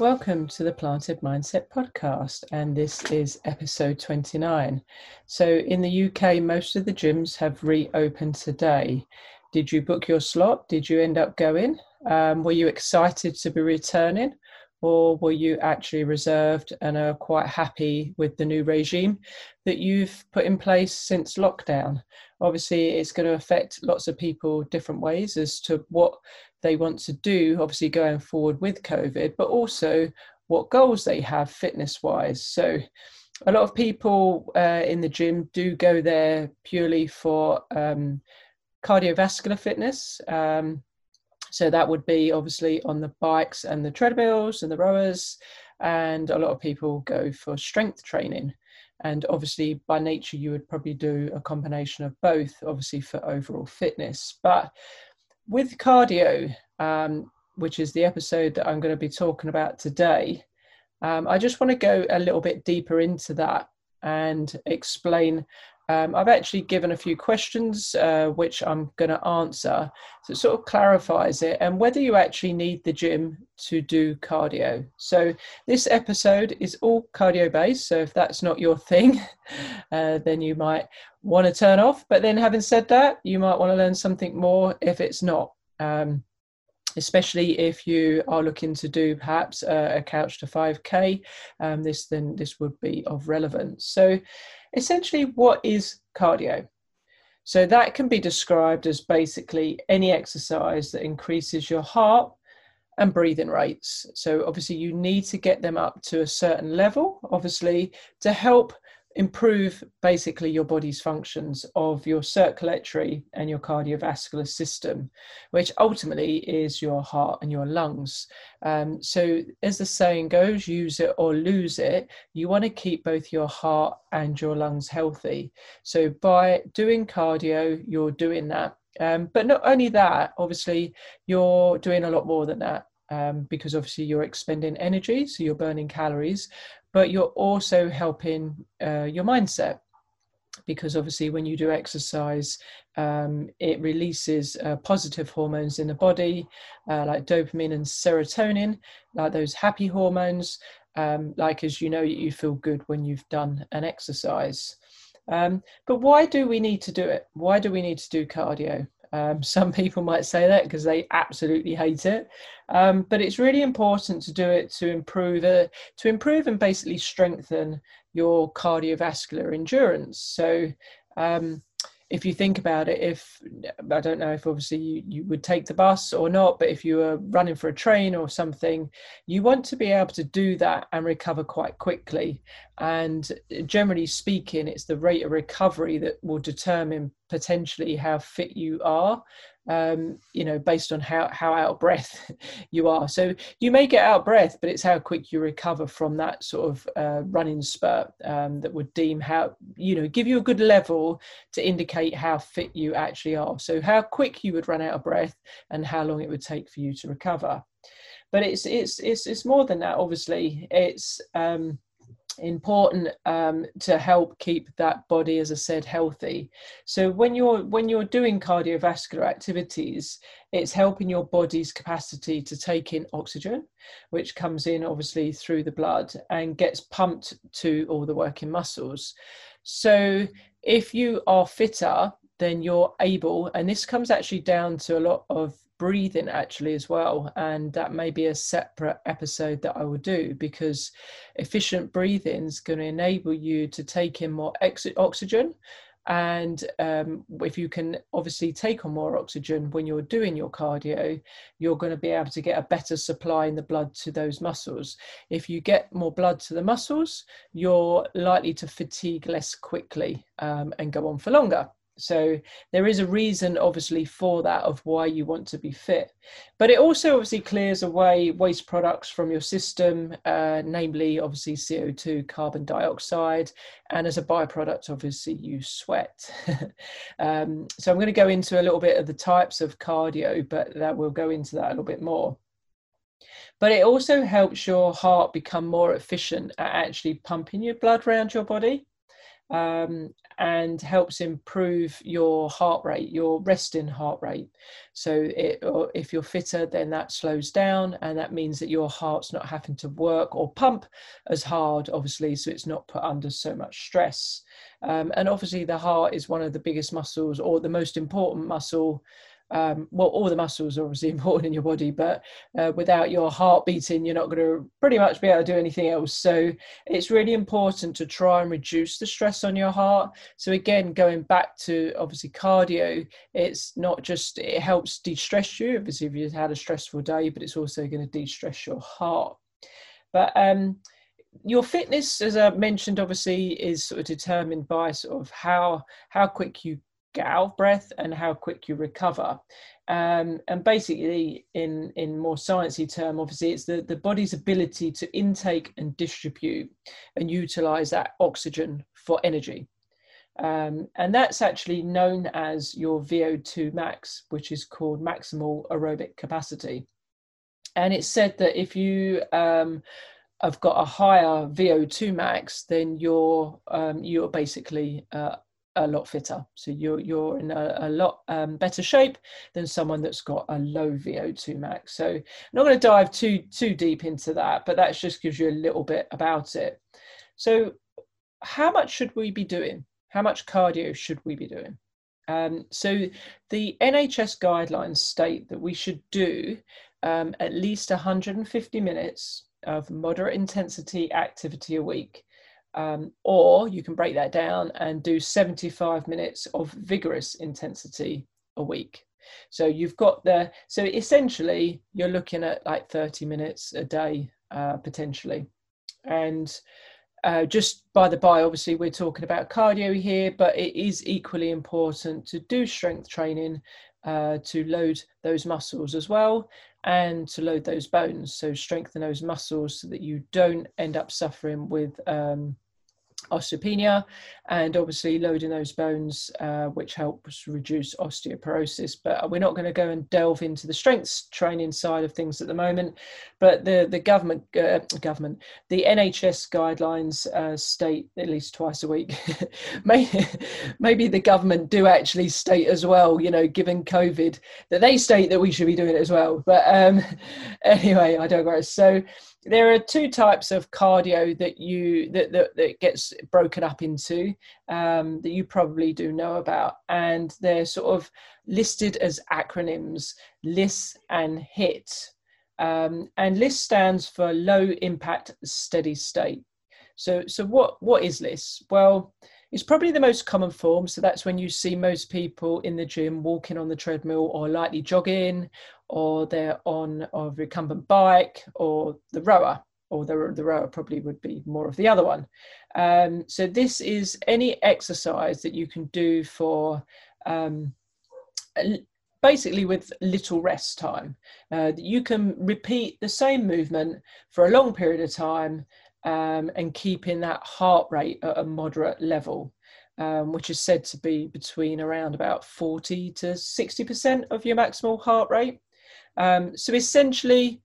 Welcome to the Planted Mindset podcast, and this is episode 29. So, in the UK, most of the gyms have reopened today. Did you book your slot? Did you end up going? Um, were you excited to be returning? Or were you actually reserved and are quite happy with the new regime that you've put in place since lockdown? Obviously, it's going to affect lots of people different ways as to what they want to do, obviously going forward with COVID, but also what goals they have fitness wise. So, a lot of people uh, in the gym do go there purely for um, cardiovascular fitness. Um, so, that would be obviously on the bikes and the treadmills and the rowers. And a lot of people go for strength training. And obviously, by nature, you would probably do a combination of both, obviously, for overall fitness. But with cardio, um, which is the episode that I'm going to be talking about today, um, I just want to go a little bit deeper into that and explain um, I've actually given a few questions uh, which I'm going to answer. So it sort of clarifies it and whether you actually need the gym to do cardio. So this episode is all cardio based. So if that's not your thing, uh, then you might want to turn off. But then having said that, you might want to learn something more if it's not. Um, especially if you are looking to do perhaps a, couch to 5k um, this then this would be of relevance so essentially what is cardio? So that can be described as basically any exercise that increases your heart and breathing rates. So obviously you need to get them up to a certain level obviously to help improve basically your body's functions of your circulatory and your cardiovascular system, which ultimately is your heart and your lungs. Um, so, as the saying goes, use it or lose it. You want to keep both your heart and your lungs healthy. So, by doing cardio, you're doing that. Um, but not only that, obviously, you're doing a lot more than that. Um, because obviously you're expending energy, so you're burning calories, but you're also helping uh, your mindset. Because obviously when you do exercise um, it releases uh, positive hormones in the body uh, like dopamine and serotonin like those happy hormones um, like as you know you feel good when you've done an exercise. Um, but why do we need to do it? Why do we need to do cardio um, some people might say that because they absolutely hate it, um, but it's really important to do it to improve uh, to improve and basically strengthen your cardiovascular endurance. So um, if you think about it, if I don't know if obviously you, you would take the bus or not, but if you were running for a train or something, you want to be able to do that and recover quite quickly. And generally speaking, it's the rate of recovery that will determine potentially how fit you are um, you know, based on how, how out of breath you are. So you may get out of breath, but it's how quick you recover from that sort of uh, running spurt um, that would deem how, you know, give you a good level to indicate how fit you actually are. So how quick you would run out of breath and how long it would take for you to recover. But it's, it's, it's, it's more than that, obviously. It's, um, important um, to help keep that body as i said healthy. So when you're when you're doing cardiovascular activities it's helping your body's capacity to take in oxygen which comes in obviously through the blood and gets pumped to all the working muscles. So if you are fitter then you're able and this comes actually down to a lot of breathing actually as well and that may be a separate episode that i will do because efficient breathing is going to enable you to take in more ex- oxygen and um, if you can obviously take on more oxygen when you're doing your cardio you're going to be able to get a better supply in the blood to those muscles. If you get more blood to the muscles you're likely to fatigue less quickly um, and go on for longer so there is a reason, obviously, for that of why you want to be fit. But it also obviously clears away waste products from your system, uh, namely, obviously, CO2, carbon dioxide, and as a byproduct, obviously, you sweat. um, so I'm going to go into a little bit of the types of cardio, but that we'll go into that a little bit more but it also helps your heart become more efficient at actually pumping your blood around your body um, and helps improve your heart rate, your resting heart rate. So, it, if you're fitter, then that slows down, and that means that your heart's not having to work or pump as hard, obviously, so it's not put under so much stress. Um, and obviously, the heart is one of the biggest muscles or the most important muscle um, well, all the muscles are obviously important in your body, but uh, without your heart beating, you're not going to pretty much be able to do anything else. So it's really important to try and reduce the stress on your heart. So again, going back to obviously cardio, it's not just it helps de-stress you, obviously if you've had a stressful day, but it's also going to de-stress your heart. But um, your fitness, as I mentioned, obviously is sort of determined by sort of how how quick you get out of breath and how quick you recover. Um, and basically, in in more sciencey term, obviously, it's the, the body's ability to intake and distribute and utilize that oxygen for energy. Um, and that's actually known as your VO2 max, which is called maximal aerobic capacity. And it's said that if you um, have got a higher VO2 max, then you're um, you're basically uh, a lot fitter. So you're you're in a, a lot um, better shape than someone that's got a low VO2 max. So I'm not going to dive too too deep into that, but that just gives you a little bit about it. So how much should we be doing? How much cardio should we be doing? Um, so the NHS guidelines state that we should do um, at least 150 minutes of moderate intensity activity a week. Um, or you can break that down and do 75 minutes of vigorous intensity a week. So you've got the, so essentially you're looking at like 30 minutes a day uh, potentially. And uh, just by the by, obviously, we're talking about cardio here, but it is equally important to do strength training uh, to load those muscles as well and to load those bones. So, strengthen those muscles so that you don't end up suffering with um, osteopenia and obviously loading those bones uh, which helps reduce osteoporosis. But we're not going to go and delve into the strengths training side of things at the moment but the the government uh, government the nhs guidelines uh, state at least twice a week. Maybe, maybe the government do actually state as well you know given covid that they state that we should be doing it as well. But um anyway i digress. So there are two types of cardio that you that that, that gets broken up into um, that you probably do know about and they're sort of listed as acronyms LISS and HIIT um, and LISS stands for low impact steady state so so what what is LISS? well it's probably the most common form. So that's when you see most people in the gym walking on the treadmill or lightly jogging, or they're on a recumbent bike or the rower, or the, the rower probably would be more of the other one. Um, so this is any exercise that you can do for um, basically with little rest time. Uh, you can repeat the same movement for a long period of time um, and keeping that heart rate at a moderate level, um, which is said to be between around about 40 to 60% of your maximal heart rate. Um, so essentially,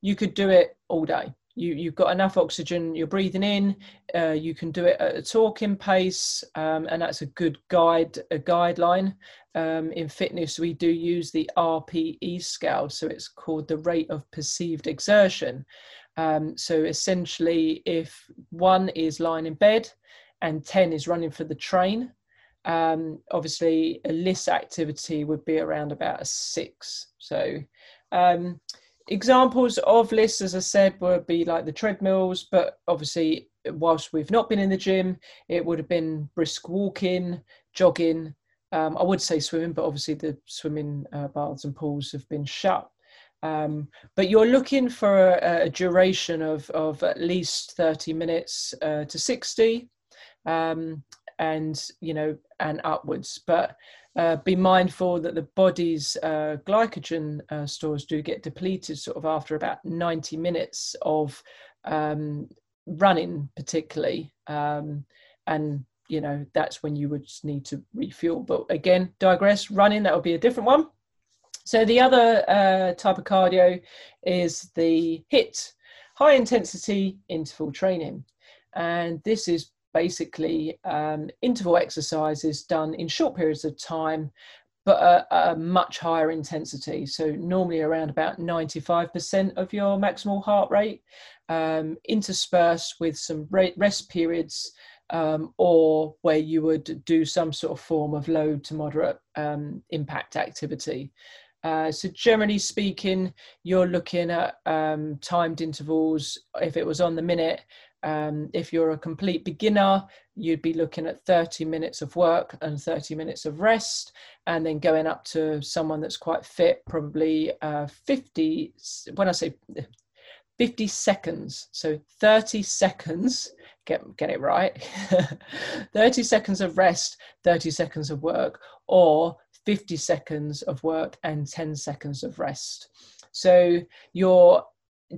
you could do it all day. You, you've got enough oxygen, you're breathing in, uh, you can do it at a talking pace, um, and that's a good guide, a guideline. Um, in fitness, we do use the RPE scale, so it's called the rate of perceived exertion. Um, so essentially, if one is lying in bed and 10 is running for the train, um, obviously a LISS activity would be around about a six. So um, examples of LISS, as I said, would be like the treadmills, but obviously whilst we've not been in the gym, it would have been brisk walking, jogging. Um, I would say swimming, but obviously the swimming uh, baths and pools have been shut. Um, but you're looking for a, a, duration of, of at least 30 minutes uh, to 60 um, and you know and upwards but uh, be mindful that the body's uh, glycogen uh, stores do get depleted sort of after about 90 minutes of um, running particularly. Um, and you know that's when you would need to refuel. But again digress running that would be a different one. So the other uh, type of cardio is the HIIT, high intensity interval training. And this is basically um, interval exercises done in short periods of time but a, a, much higher intensity. So normally around about 95% of your maximal heart rate, um, interspersed with some rest periods, um, or where you would do some sort of form of low to moderate um, impact activity. Uh, so generally speaking, you're looking at um, timed intervals. If it was on the minute, um, if you're a complete beginner, you'd be looking at 30 minutes of work and 30 minutes of rest, and then going up to someone that's quite fit, probably uh, 50. When I say 50 seconds, so 30 seconds, get get it right, 30 seconds of rest, 30 seconds of work, or 50 seconds of work and 10 seconds of rest. So you're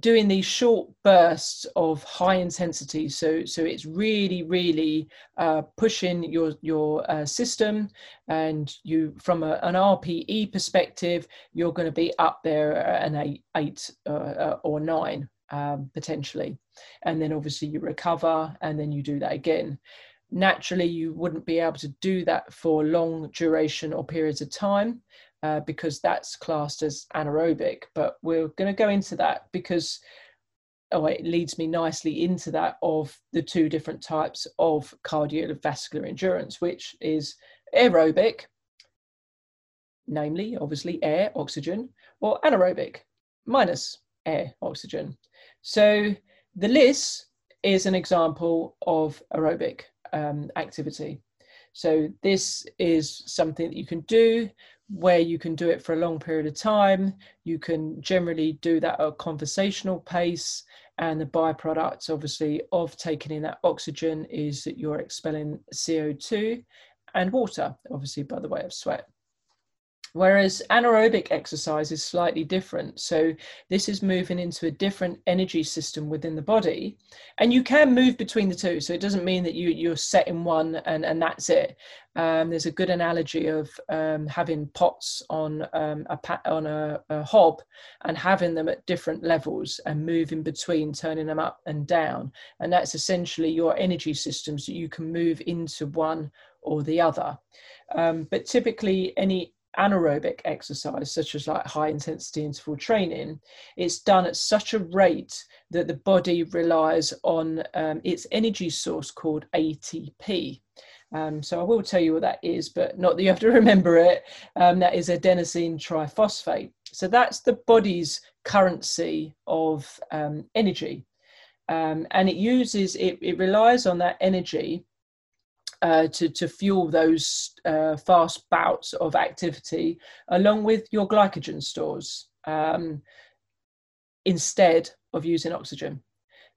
doing these short bursts of high intensity. So so it's really really uh, pushing your your uh, system and you from a, an rpe perspective you're going to be up there an eight eight uh, uh, or nine um, potentially. And then obviously you recover and then you do that again. Naturally you wouldn't be able to do that for long duration or periods of time uh, because that's classed as anaerobic. But we're going to go into that because oh, it leads me nicely into that of the two different types of cardiovascular endurance, which is aerobic, namely, obviously, air, oxygen, or anaerobic, minus air, oxygen. So the LISS is an example of aerobic um, activity. So this is something that you can do where you can do it for a long period of time. You can generally do that at a conversational pace. And the byproduct, obviously, of taking in that oxygen is that you're expelling CO2 and water, obviously, by the way of sweat. Whereas anaerobic exercise is slightly different. So this is moving into a different energy system within the body. And you can move between the two. So it doesn't mean that you, you're set in one and, and that's it. Um, there's a good analogy of um, having pots on um, a on a, a, hob and having them at different levels and moving between, turning them up and down, and that's essentially your energy systems that you can move into one or the other. Um, but typically, any anaerobic exercise, such as like high intensity interval training, it's done at such a rate that the body relies on um, its energy source called ATP. Um, so I will tell you what that is, but not that you have to remember it. Um, that is adenosine triphosphate. So that's the body's currency of um, energy. Um, and it uses, it, it relies on that energy uh, to, to fuel those uh, fast bouts of activity, along with your glycogen stores, um, instead of using oxygen.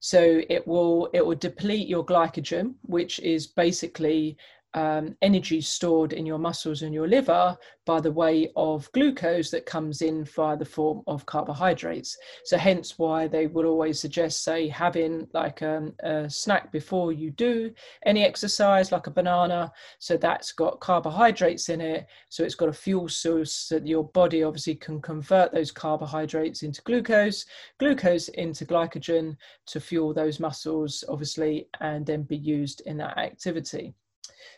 So it will it will deplete your glycogen, which is basically um, energy stored in your muscles and your liver by the way of glucose that comes in via the form of carbohydrates. So, hence why they would always suggest, say, having like um, a snack before you do any exercise, like a banana. So, that's got carbohydrates in it. So, it's got a fuel source so that your body obviously can convert those carbohydrates into glucose, glucose into glycogen to fuel those muscles, obviously, and then be used in that activity.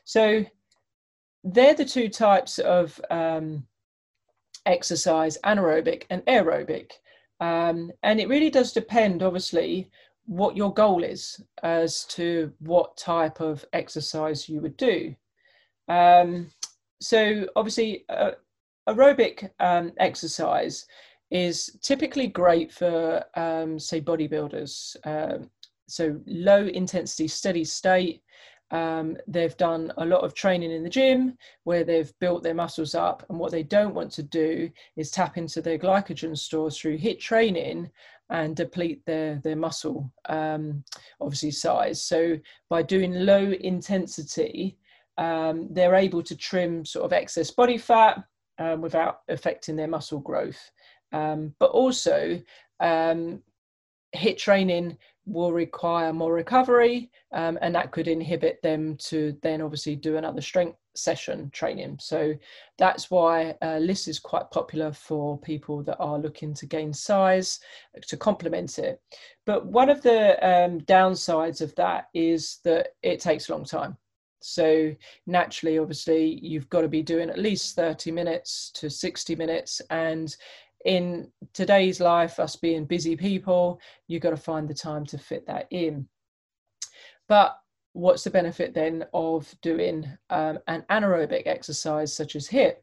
So they're the two types of um, exercise, anaerobic and aerobic. Um, and it really does depend, obviously, what your goal is as to what type of exercise you would do. Um, so, obviously, uh, aerobic um, exercise is typically great for, um, say, bodybuilders. Uh, so, low intensity, steady state, um, they've done a lot of training in the gym where they've built their muscles up. And what they don't want to do is tap into their glycogen stores through HIIT training and deplete their, their muscle, um, obviously, size. So by doing low intensity, um, they're able to trim sort of excess body fat um, without affecting their muscle growth. Um, but also, um, training will require more recovery um, and that could inhibit them to then obviously do another strength session training. So that's why uh, LISS is quite popular for people that are looking to gain size to complement it. But one of the um, downsides of that is that it takes a long time. So naturally, obviously, you've got to be doing at least 30 minutes to 60 minutes. And in today's life, us being busy people, you've got to find the time to fit that in. But what's the benefit then of doing um, an anaerobic exercise such as HIIT?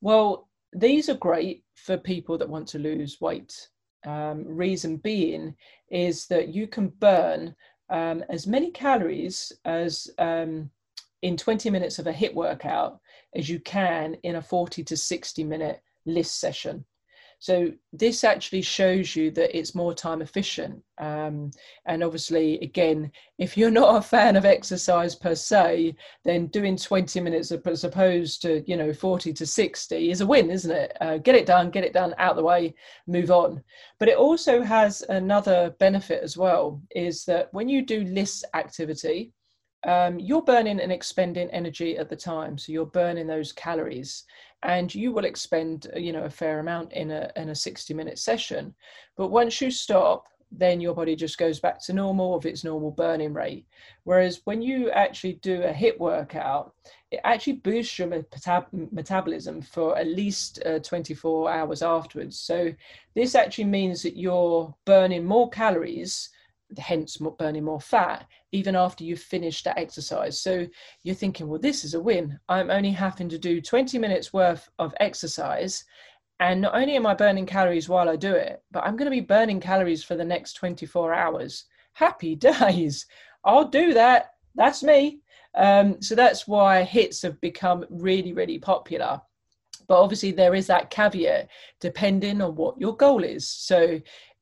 Well, these are great for people that want to lose weight. Um, reason being is that you can burn um, as many calories as um, in 20 minutes of a HIIT workout as you can in a 40 to 60 minute LISS session. So this actually shows you that it's more time efficient. Um, and obviously, again, if you're not a fan of exercise per se, then doing 20 minutes as opposed to, you know, 40 to 60 is a win, isn't it? Uh, get it done, get it done, out the way, move on. But it also has another benefit as well, is that when you do LISS activity, um, you're burning and expending energy at the time. So you're burning those calories and you will expend uh, you know a fair amount in a in a 60 minute session. But once you stop then your body just goes back to normal of its normal burning rate. Whereas when you actually do a HIIT workout it actually boosts your metab- metabolism for at least uh, 24 hours afterwards. So this actually means that you're burning more calories hence burning more fat even after you've finished that exercise. So you're thinking, well, this is a win. I'm only having to do 20 minutes worth of exercise. And not only am I burning calories while I do it, but I'm going to be burning calories for the next 24 hours. Happy days. I'll do that. That's me. Um, so that's why HIITs have become really, really popular. But obviously, there is that caveat depending on what your goal is. So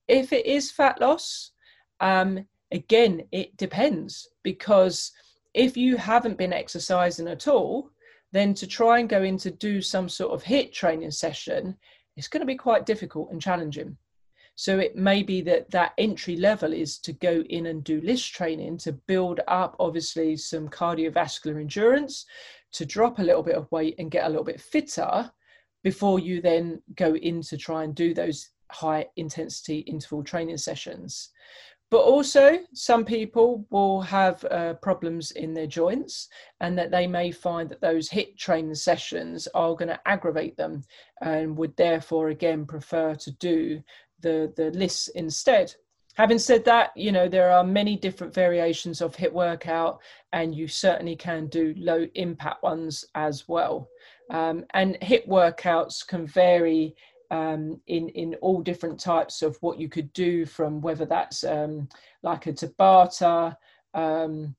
if it is fat loss, um, again, it depends because if you haven't been exercising at all, then to try and go in to do some sort of HIIT training session, it's going to be quite difficult and challenging. So it may be that that entry level is to go in and do LISS training to build up, obviously, some cardiovascular endurance, to drop a little bit of weight and get a little bit fitter before you then go in to try and do those high intensity interval training sessions. But also, some people will have uh, problems in their joints, and that they may find that those HIIT training sessions are going to aggravate them, and would therefore again prefer to do the the LISS instead. Having said that, you know there are many different variations of HIIT workout, and you certainly can do low impact ones as well. Um, and HIIT workouts can vary um, in in all different types of what you could do from whether that's um, like a Tabata, um,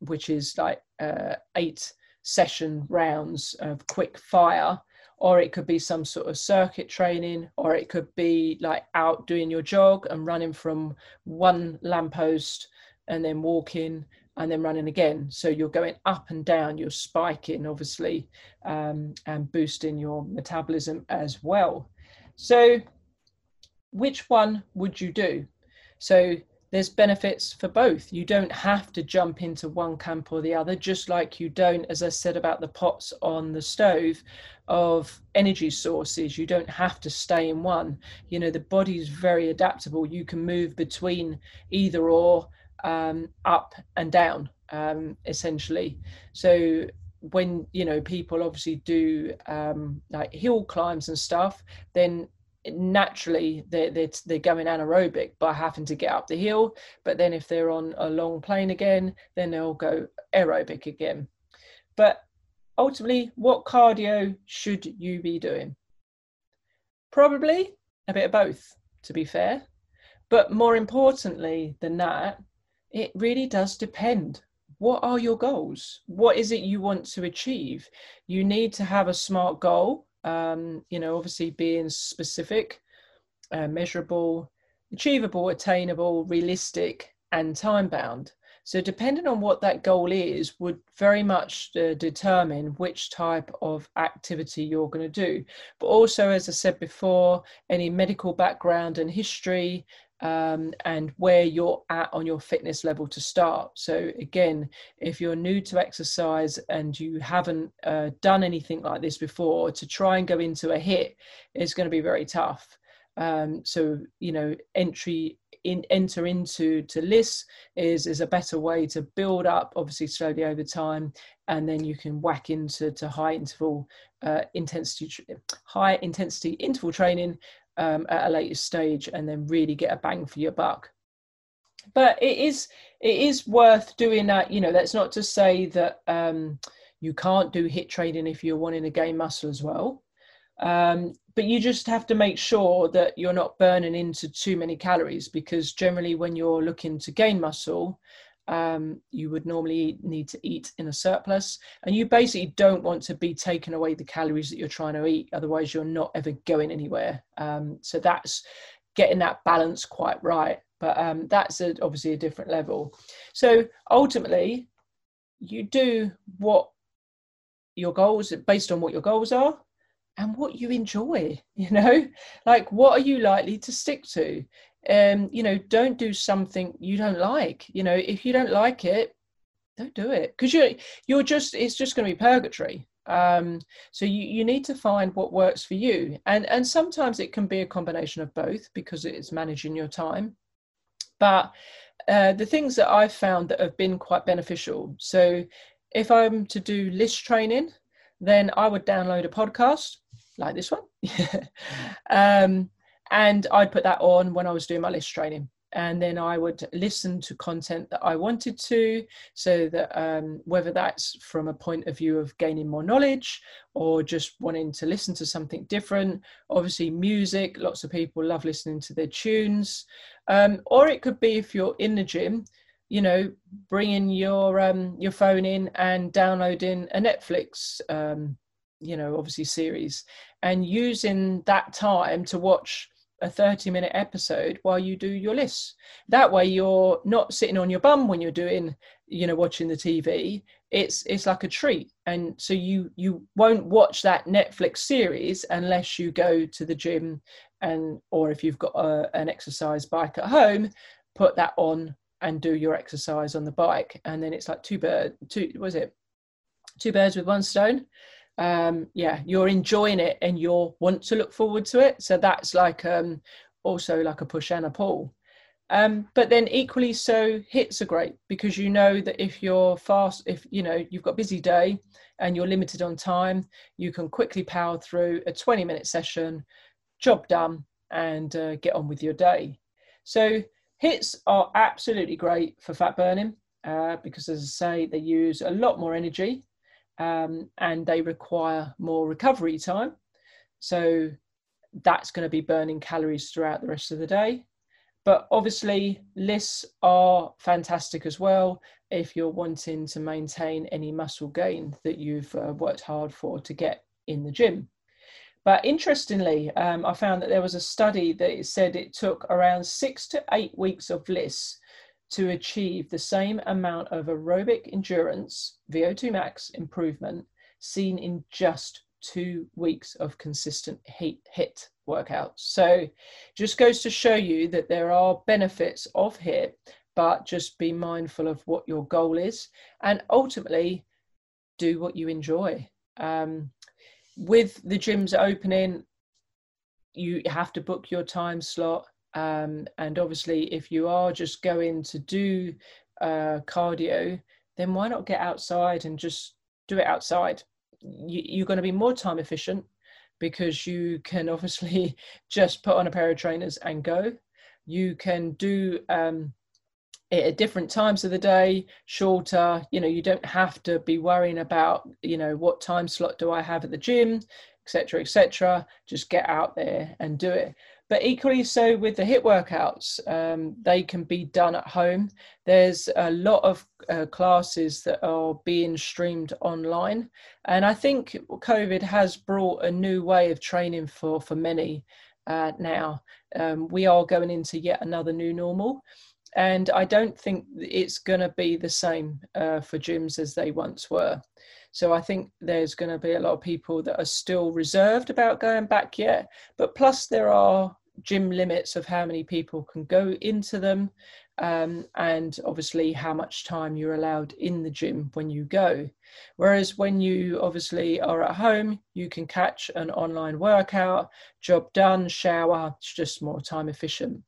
which is like uh, eight session rounds of quick fire, or it could be some sort of circuit training, or it could be like out doing your jog and running from one lamppost and then walking and then running again. So you're going up and down, you're spiking, obviously, um, and boosting your metabolism as well. So, which one would you do? So, there's benefits for both. You don't have to jump into one camp or the other, just like you don't, as I said about the pots on the stove, of energy sources. You don't have to stay in one. You know, the body's very adaptable. You can move between either or, um, up and down, um, essentially. So when you know people obviously do um, like hill climbs and stuff, then naturally they're, they're, they're going anaerobic by having to get up the hill. But then if they're on a long plane again, then they'll go aerobic again. But ultimately, what cardio should you be doing? Probably a bit of both, to be fair. But more importantly than that, it really does depend what are your goals? What is it you want to achieve? You need to have a smart goal, um, you know, obviously being specific, uh, measurable, achievable, attainable, realistic, and time bound. So, depending on what that goal is, would very much uh, determine which type of activity you're going to do. But also, as I said before, any medical background and history, um, and where you're at on your fitness level to start. So, again, if you're new to exercise and you haven't uh, done anything like this before, to try and go into a HIIT is going to be very tough. Um, so, you know, entry in enter into to LISS is is a better way to build up, obviously slowly over time, and then you can whack into to high interval uh, intensity, high intensity interval training um, at a later stage and then really get a bang for your buck. But it is it is worth doing that you know that's not to say that um, you can't do HIIT trading if you're wanting to gain muscle as well. Um, but you just have to make sure that you're not burning into too many calories because generally when you're looking to gain muscle um, you would normally need to eat in a surplus. And you basically don't want to be taking away the calories that you're trying to eat, otherwise, you're not ever going anywhere. Um, so that's getting that balance quite right. But um, that's a, obviously a different level. So ultimately, you do what your goals based on what your goals are and what you enjoy you know like what are you likely to stick to um, you know, don't do something you don't like. You know, if you don't like it, don't do it because you're you're just it's just going to be purgatory. Um, so you you need to find what works for you, and and sometimes it can be a combination of both because it's managing your time. But uh, the things that I've found that have been quite beneficial. So if I'm to do LISS training, then I would download a podcast like this one. um, and I'd put that on when I was doing my LISS training. And then I would listen to content that I wanted to, so that um, whether that's from a point of view of gaining more knowledge or just wanting to listen to something different. Obviously, music, lots of people love listening to their tunes. Um, or it could be if you're in the gym, you know, bringing your um, your phone in and downloading a Netflix, um, you know, obviously series, and using that time to watch a 30 minute episode while you do your lists. that way you're not sitting on your bum when you're doing you know watching the tv it's it's like a treat. And so you you won't watch that netflix series unless you go to the gym and or if you've got a, an exercise bike at home put that on and do your exercise on the bike. And then it's like two bird two was it? Two birds with one stone um, yeah, you're enjoying it and you'll want to look forward to it. So that's like um, also like a push and a pull. Um, but then equally so HIITs are great because you know that if you're fast, if you know you've got a busy day and you're limited on time, you can quickly power through a 20 minute session, job done, and uh, get on with your day. So HIITs are absolutely great for fat burning uh, because, as I say, they use a lot more energy um, and they require more recovery time. So that's going to be burning calories throughout the rest of the day. But obviously, LISS are fantastic as well if you're wanting to maintain any muscle gain that you've uh, worked hard for to get in the gym. But interestingly, um, I found that there was a study that said it took around six to eight weeks of LISS to achieve the same amount of aerobic endurance, VO2 max improvement, seen in just two weeks of consistent heat HIIT workouts. So just goes to show you that there are benefits of HIIT, but just be mindful of what your goal is and ultimately do what you enjoy. Um, with the gyms opening, you have to book your time slot um, and obviously, if you are just going to do uh, cardio, then why not get outside and just do it outside? You, you're going to be more time efficient because you can obviously just put on a pair of trainers and go. You can do um, it at different times of the day, shorter. You know, you don't have to be worrying about, you know, what time slot do I have at the gym, etc., etc. Just get out there and do it but equally so with the HIIT workouts um, they can be done at home. There's a lot of uh, classes that are being streamed online. And i think covid has brought a new way of training for for many uh, now. Um, we are going into yet another new normal. And i don't think it's going to be the same uh, for gyms as they once were. So I think there's going to be a lot of people that are still reserved about going back yet. But plus, there are gym limits of how many people can go into them um, and obviously how much time you're allowed in the gym when you go. Whereas when you obviously are at home, you can catch an online workout, job done, shower, it's just more time efficient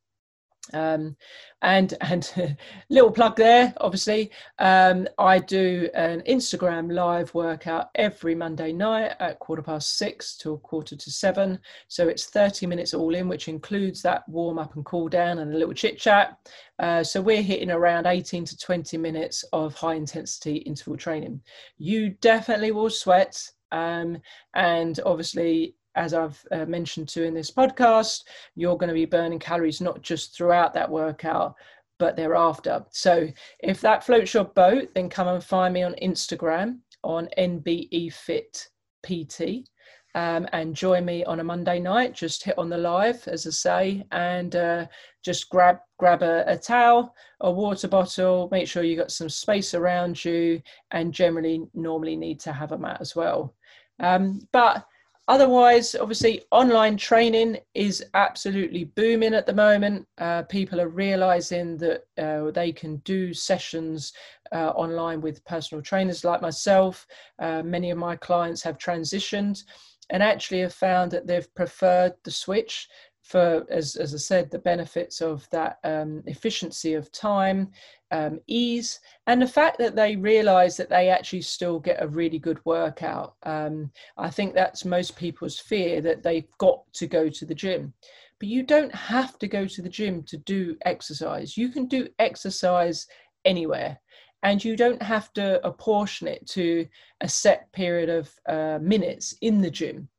um, and and little plug there obviously. Um, i do an instagram live workout every monday night at quarter past six till quarter to seven. So it's 30 minutes all in which includes that warm up and cool down and a little chit chat. Uh, so we're hitting around 18 to 20 minutes of high intensity interval training. You definitely will sweat um, and obviously as I've uh, mentioned to in this podcast, you're going to be burning calories not just throughout that workout, but thereafter. So if that floats your boat, then come and find me on Instagram on NBE Fit PT. Um, and join me on a Monday night. Just hit on the live, as I say, and uh, just grab grab a, a, towel, a water bottle. Make sure you've got some space around you, and generally, normally need to have a mat as well. Um, but Otherwise, obviously, online training is absolutely booming at the moment. Uh, people are realizing that uh, they can do sessions uh, online with personal trainers like myself. Uh, many of my clients have transitioned and actually have found that they've preferred the switch for, as, as I said, the benefits of that um, efficiency of time, um, ease, and the fact that they realize that they actually still get a really good workout. Um, I think that's most people's fear that they've got to go to the gym. But you don't have to go to the gym to do exercise. You can do exercise anywhere and you don't have to apportion it to a set period of uh, minutes in the gym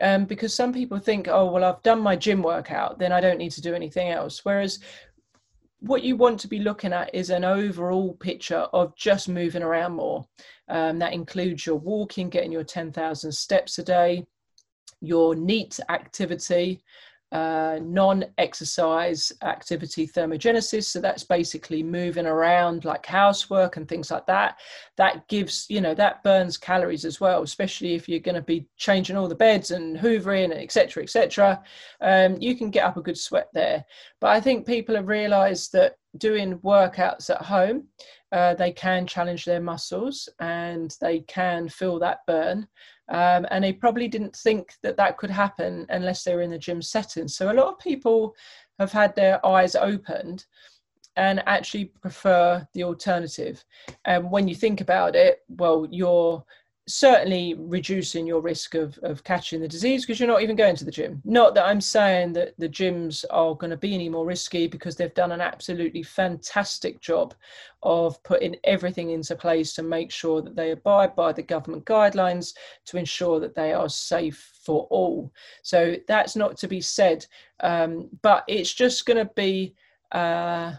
um, because some people think, oh, well, I've done my gym workout, then I don't need to do anything else. Whereas what you want to be looking at is an overall picture of just moving around more. Um, that includes your walking, getting your 10,000 steps a day, your NEAT activity, uh, non-exercise activity thermogenesis. So that's basically moving around like housework and things like that. That gives you know that burns calories as well especially if you're going to be changing all the beds and hoovering etc etc um, you can get up a good sweat there. But i think people have realized that doing workouts at home uh, they can challenge their muscles and they can feel that burn um, and they probably didn't think that that could happen unless they were in the gym setting. So a lot of people have had their eyes opened and actually prefer the alternative. And when you think about it, well, you're certainly reducing your risk of, of catching the disease because you're not even going to the gym. Not that I'm saying that the gyms are going to be any more risky because they've done an absolutely fantastic job of putting everything into place to make sure that they abide by the government guidelines to ensure that they are safe for all. So that's not to be said, um, but it's just going to be. Uh,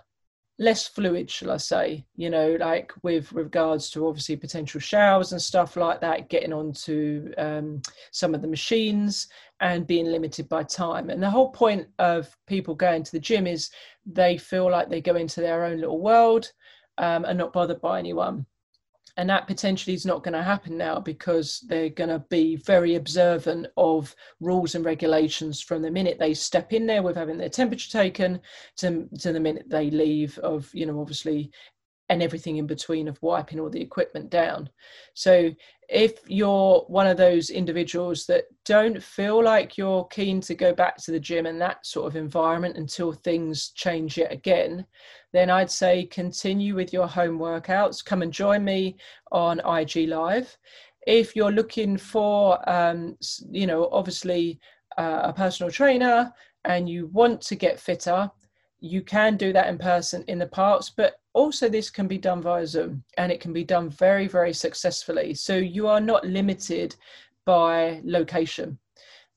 less fluid, shall I say, you know, like with regards to obviously potential showers and stuff like that, getting onto um, some of the machines and being limited by time. And the whole point of people going to the gym is they feel like they go into their own little world um, and not bothered by anyone and that potentially is not going to happen now because they're going to be very observant of rules and regulations from the minute they step in there with having their temperature taken to, to the minute they leave of you know obviously and everything in between of wiping all the equipment down so if you're one of those individuals that don't feel like you're keen to go back to the gym and that sort of environment until things change yet again then I'd say continue with your home workouts. Come and join me on IG Live. If you're looking for, um, you know, obviously uh, a personal trainer and you want to get fitter, you can do that in person in the parks, but also this can be done via Zoom and it can be done very, very successfully. So you are not limited by location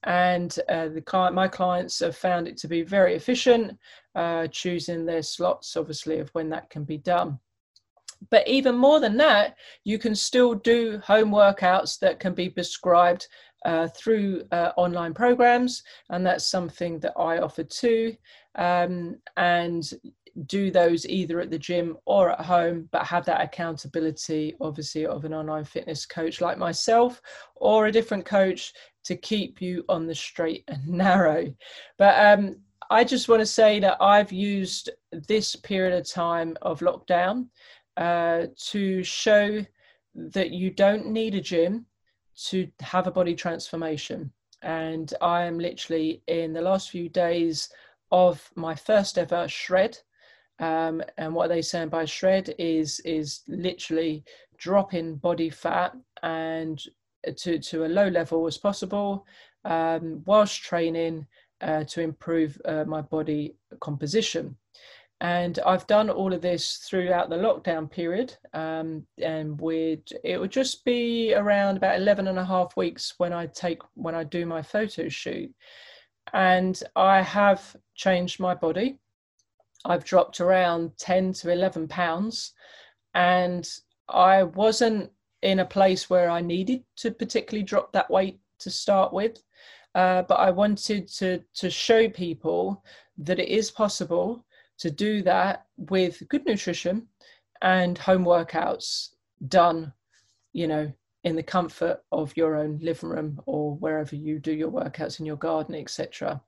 and uh, the client, my clients have found it to be very efficient, uh, choosing their slots, obviously, of when that can be done. But even more than that, you can still do home workouts that can be prescribed uh, through uh, online programs, and that's something that I offer too. Um, and do those either at the gym or at home, but have that accountability, obviously, of an online fitness coach like myself or a different coach to keep you on the straight and narrow. But um, I just want to say that I've used this period of time of lockdown uh, to show that you don't need a gym to have a body transformation. And I am literally in the last few days of my first ever shred. Um, and what they saying by shred is is literally dropping body fat and to, to a low level as possible um, whilst training uh, to improve uh, my body composition. And I've done all of this throughout the lockdown period. Um, and we'd, it would just be around about 11 and a half weeks when I take, when I do my photo shoot. And I have changed my body. I've dropped around 10 to 11 pounds. And I wasn't in a place where I needed to particularly drop that weight to start with. Uh, but I wanted to to show people that it is possible to do that with good nutrition and home workouts done, you know, in the comfort of your own living room or wherever you do your workouts in your garden, etc.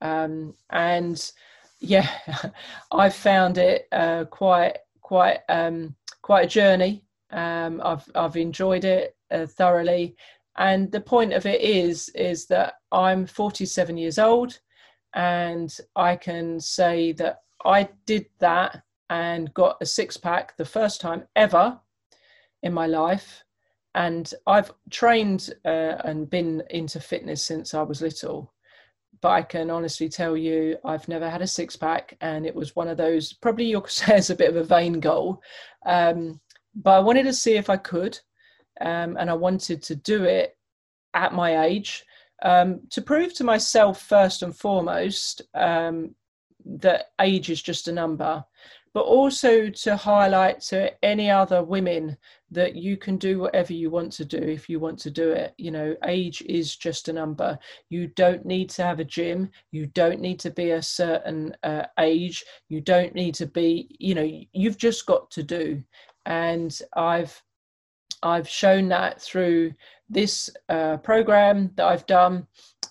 Um, and yeah, I found it uh, quite quite um, quite a journey. Um, I've I've enjoyed it uh, thoroughly, and the point of it is is that i'm 47 years old and i can say that i did that and got a six pack the first time ever in my life. And i've trained uh, and been into fitness since i was little but i can honestly tell you i've never had a six pack and it was one of those probably you'll say it's a bit of a vain goal. Um, but i wanted to see if i could um, and I wanted to do it at my age. Um, to prove to myself first and foremost um, that age is just a number, but also to highlight to any other women that you can do whatever you want to do if you want to do it. You know, age is just a number. You don't need to have a gym. You don't need to be a certain uh, age. You don't need to be, you know, you've just got to do. And I've I've shown that through this uh, program that I've done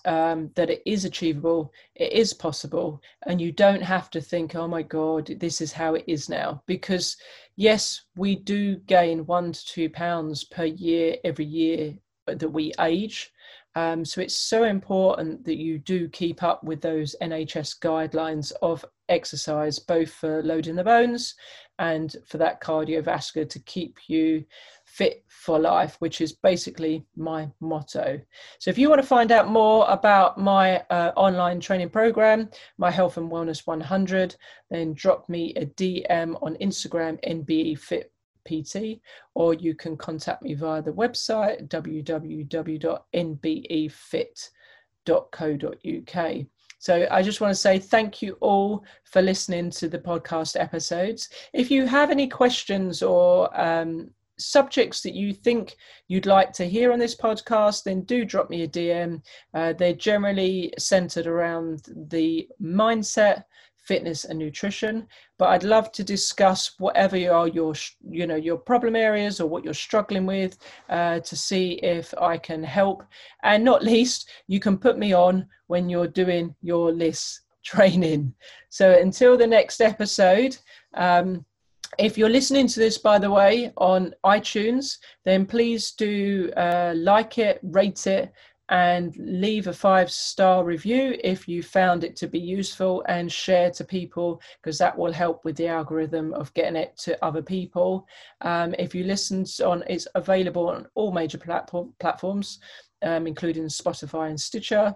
um, that it is achievable, it is possible, and you don't have to think, oh my God, this is how it is now. Because, yes, we do gain one to two pounds per year every year that we age. Um, so it's so important that you do keep up with those NHS guidelines of exercise, both for loading the bones and for that cardiovascular to keep you fit for life, which is basically my motto. So, if you want to find out more about my uh, online training program, my Health and Wellness 100, then drop me a DM on Instagram, NBE Fit PT, or you can contact me via the website www.nbefit.co.uk. So I just want to say thank you all for listening to the podcast episodes. If you have any questions or um, subjects that you think you'd like to hear on this podcast, then do drop me a DM. Uh, they're generally centered around the mindset, fitness, and nutrition. But I'd love to discuss whatever are your, you know, your problem areas or what you're struggling with uh, to see if I can help. And not least, you can put me on when you're doing your LISS training. So until the next episode. Um, if you're listening to this, by the way, on iTunes, then please do uh, like it, rate it, and leave a five star review if you found it to be useful and share to people because that will help with the algorithm of getting it to other people. Um, if you listen on, it's available on all major platform, platforms, um, including Spotify and Stitcher.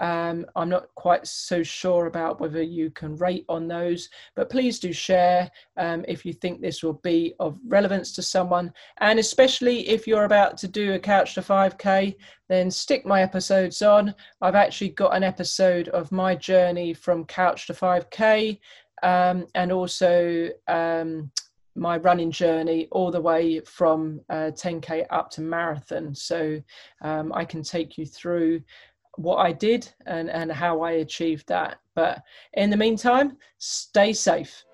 Um, I'm not quite so sure about whether you can rate on those, but please do share um, if you think this will be of relevance to someone. And especially if you're about to do a Couch to 5K, then stick my episodes on. I've actually got an episode of my journey from Couch to 5K um, and also um, my running journey all the way from uh, 10k up to marathon so um, i can take you through what I did and, and how I achieved that. But in the meantime, stay safe.